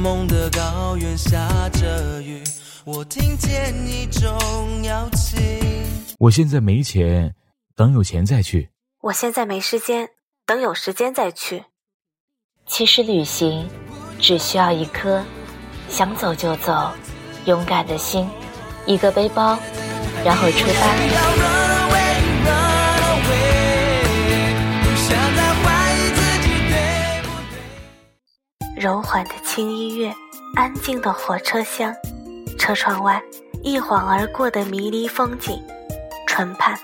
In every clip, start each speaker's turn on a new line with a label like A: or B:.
A: 梦的高原下着雨，我听见一种邀请。
B: 我现在没钱，等有钱再去。
C: 我现在没时间，等有时间再去。
D: 其实旅行只需要一颗想走就走、勇敢的心，一个背包，然后出发。
C: 柔缓的轻音乐，安静的火车厢，车窗外一晃而过的迷离风景，唇畔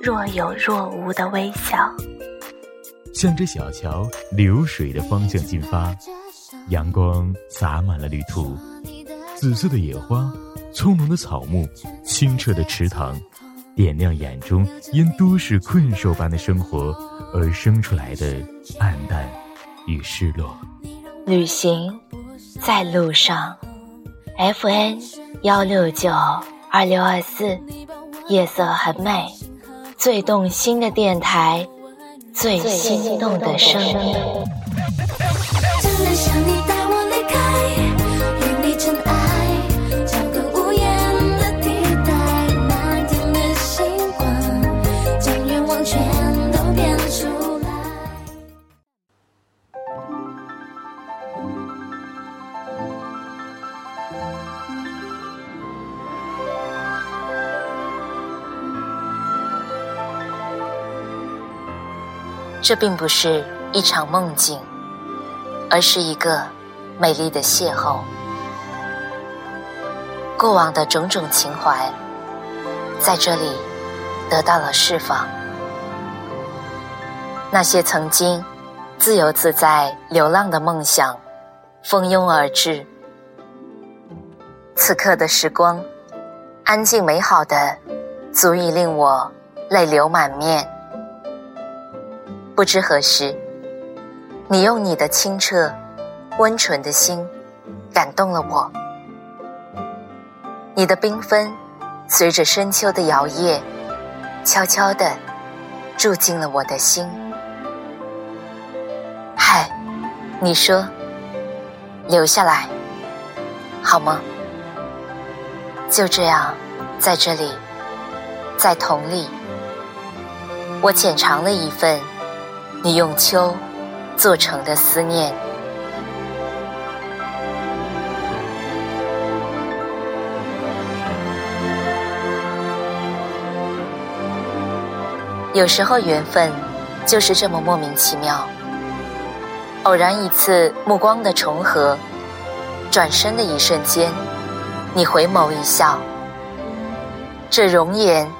C: 若有若无的微笑。
B: 向着小桥流水的方向进发，阳光洒满了旅途，紫色的野花，葱茏的草木，清澈的池塘，点亮眼中因都市困兽般的生活而生出来的黯淡与失落。
D: 旅行在路上，FN 幺六九二六二四，夜色很美，最动心的电台，最心动的声音。这并不是一场梦境，而是一个美丽的邂逅。过往的种种情怀，在这里得到了释放。那些曾经自由自在流浪的梦想，蜂拥而至。此刻的时光，安静美好的，足以令我泪流满面。不知何时，你用你的清澈、温纯的心感动了我。你的缤纷，随着深秋的摇曳，悄悄地住进了我的心。嗨，你说，留下来好吗？就这样，在这里，在同里，我浅尝了一份。你用秋做成的思念，有时候缘分就是这么莫名其妙。偶然一次目光的重合，转身的一瞬间，你回眸一笑，这容颜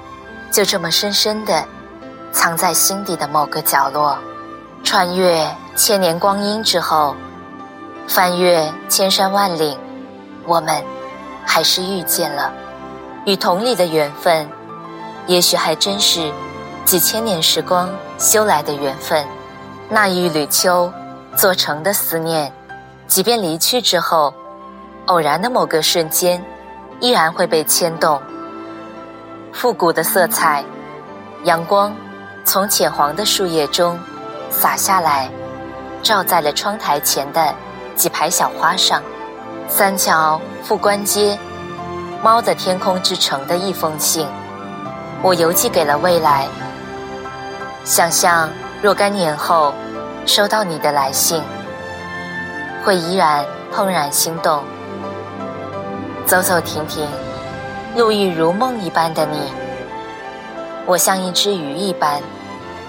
D: 就这么深深的藏在心底的某个角落。穿越千年光阴之后，翻越千山万岭，我们还是遇见了。与同里的缘分，也许还真是几千年时光修来的缘分。那一缕秋做成的思念，即便离去之后，偶然的某个瞬间，依然会被牵动。复古的色彩，阳光从浅黄的树叶中。洒下来，照在了窗台前的几排小花上。三桥富关街，猫的天空之城的一封信，我邮寄给了未来。想象若干年后收到你的来信，会依然怦然心动。走走停停，路遇如梦一般的你，我像一只鱼一般。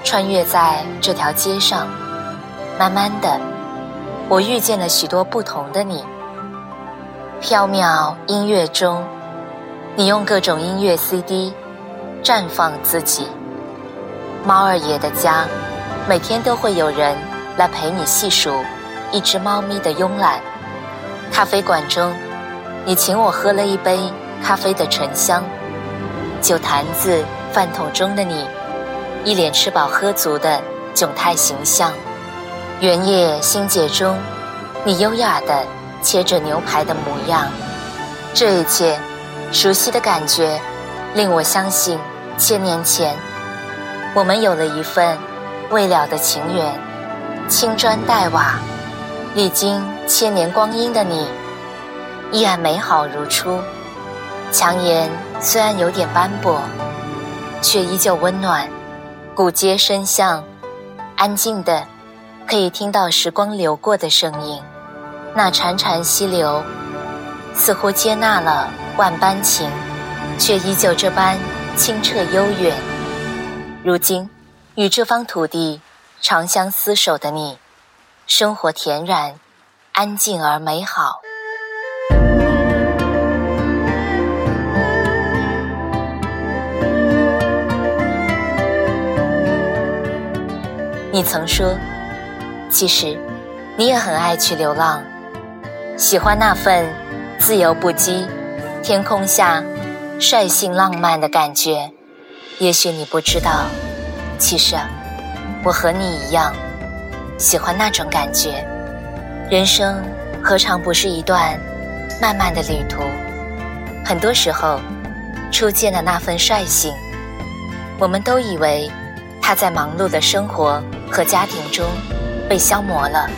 D: 穿越在这条街上，慢慢的，我遇见了许多不同的你。飘渺音乐中，你用各种音乐 CD 绽放自己。猫二爷的家，每天都会有人来陪你细数一只猫咪的慵懒。咖啡馆中，你请我喝了一杯咖啡的醇香。酒坛子饭桶中的你。一脸吃饱喝足的窘态形象，原野星界中，你优雅的切着牛排的模样，这一切熟悉的感觉，令我相信千年前，我们有了一份未了的情缘。青砖黛瓦，历经千年光阴的你，依然美好如初。墙沿虽然有点斑驳，却依旧温暖。古街深巷，安静的，可以听到时光流过的声音。那潺潺溪流，似乎接纳了万般情，却依旧这般清澈悠远。如今，与这方土地长相厮守的你。生活恬然、安静而美好。你曾说，其实你也很爱去流浪，喜欢那份自由不羁、天空下率性浪漫的感觉。也许你不知道，其实我和你一样。喜欢那种感觉，人生何尝不是一段漫漫的旅途？很多时候，初见的那份率性，我们都以为他在忙碌的生活和家庭中被消磨了。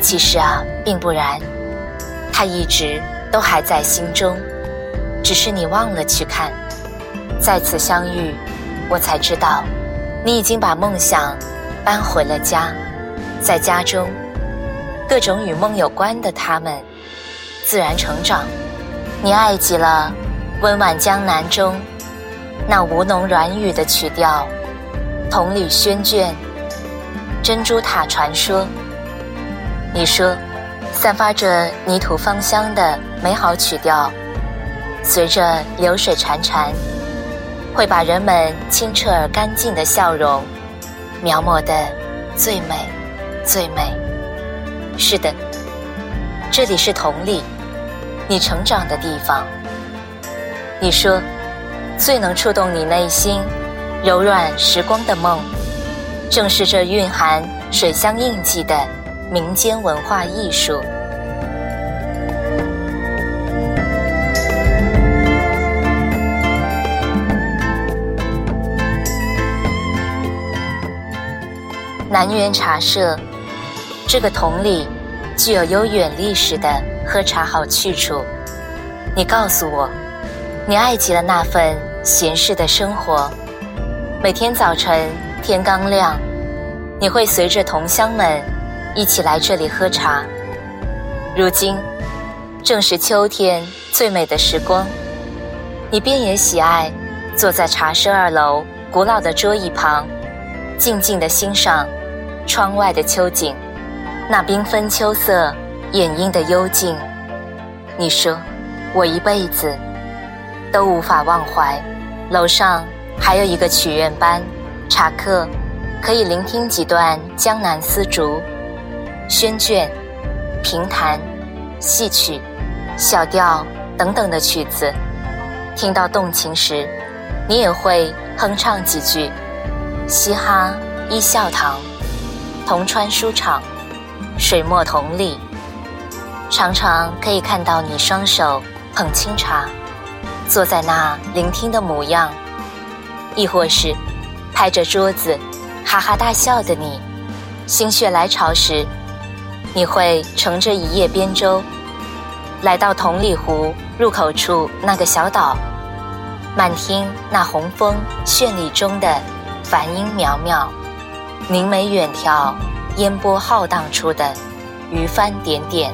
D: 其实啊，并不然，他一直都还在心中，只是你忘了去看。再次相遇，我才知道，你已经把梦想搬回了家。在家中，各种与梦有关的他们自然成长。你爱极了《温婉江南》中那吴侬软语的曲调，《同里轩卷》《珍珠塔传说》。你说，散发着泥土芳香的美好曲调，随着流水潺潺，会把人们清澈而干净的笑容描摹的最美。最美，是的，这里是同里，你成长的地方。你说，最能触动你内心柔软时光的梦，正是这蕴含水乡印记的民间文化艺术。南园茶社。这个桶里具有悠远历史的喝茶好去处。你告诉我，你爱极了那份闲适的生活。每天早晨天刚亮，你会随着同乡们一起来这里喝茶。如今正是秋天最美的时光，你便也喜爱坐在茶室二楼古老的桌椅旁，静静的欣赏窗外的秋景。那缤纷秋色掩映的幽静，你说，我一辈子都无法忘怀。楼上还有一个曲院班，茶客可以聆听几段江南丝竹、轩卷、评弹、戏曲、小调等等的曲子。听到动情时，你也会哼唱几句。嘻哈一笑堂，铜川书场。水墨同里，常常可以看到你双手捧清茶，坐在那聆听的模样；亦或是拍着桌子哈哈大笑的你。心血来潮时，你会乘着一叶扁舟，来到同里湖入口处那个小岛，漫听那红枫绚丽中的梵音渺渺，凝眉远眺。烟波浩荡出的渔帆点点。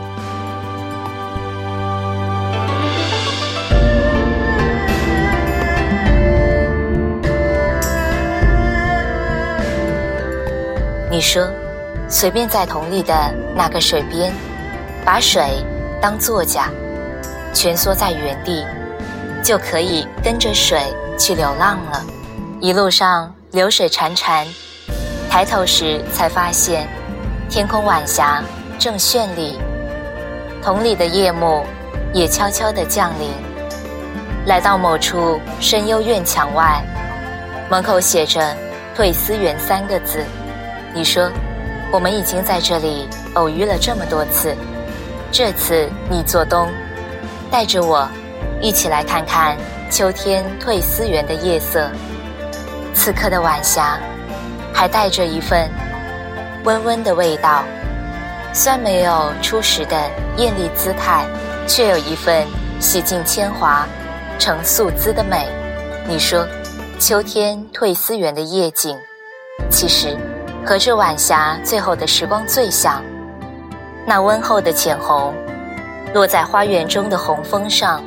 D: 你说，随便在同里的那个水边，把水当作家，蜷缩在原地，就可以跟着水去流浪了。一路上流水潺潺。抬头时才发现，天空晚霞正绚丽，桶里的夜幕也悄悄地降临。来到某处深幽院墙外，门口写着“退思园”三个字。你说，我们已经在这里偶遇了这么多次，这次你做东，带着我一起来看看秋天退思园的夜色。此刻的晚霞。还带着一份温温的味道，虽然没有初时的艳丽姿态，却有一份洗尽铅华、成素姿的美。你说，秋天退思园的夜景，其实和这晚霞最后的时光最像。那温厚的浅红，落在花园中的红枫上，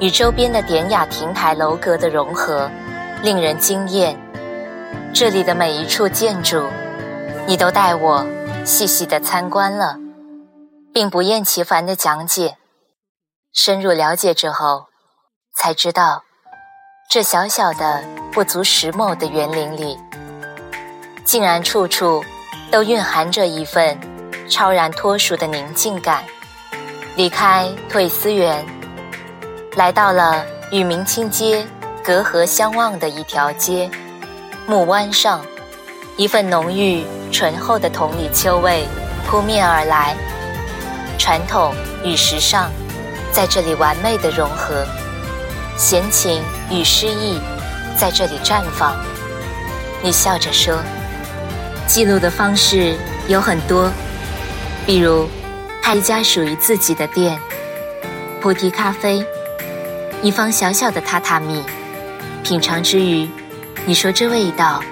D: 与周边的典雅亭台楼阁的融合，令人惊艳。这里的每一处建筑，你都带我细细的参观了，并不厌其烦的讲解。深入了解之后，才知道，这小小的不足十亩的园林里，竟然处处都蕴含着一份。超然脱俗的宁静感。离开退思园，来到了与明清街隔河相望的一条街——木湾上，一份浓郁醇厚的同里秋味扑面而来。传统与时尚在这里完美的融合，闲情与诗意在这里绽放。你笑着说：“记录的方式有很多。”比如，开一家属于自己的店，菩提咖啡，一方小小的榻榻米，品尝之余，你说这味道，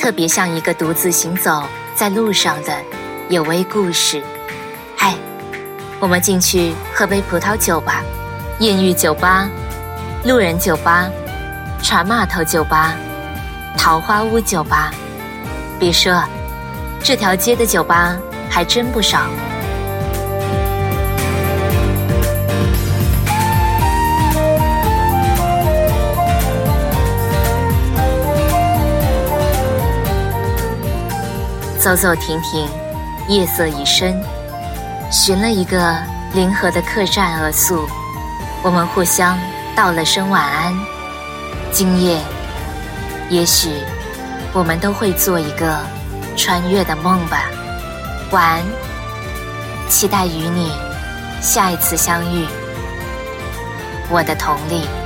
D: 特别像一个独自行走在路上的有味故事。嗨，我们进去喝杯葡萄酒吧，艳遇酒吧，路人酒吧，船码头酒吧，桃花坞酒吧。别说，这条街的酒吧。还真不少。走走停停，夜色已深，寻了一个临河的客栈而宿。我们互相道了声晚安。今夜，也许我们都会做一个穿越的梦吧。晚安，期待与你下一次相遇，我的同理。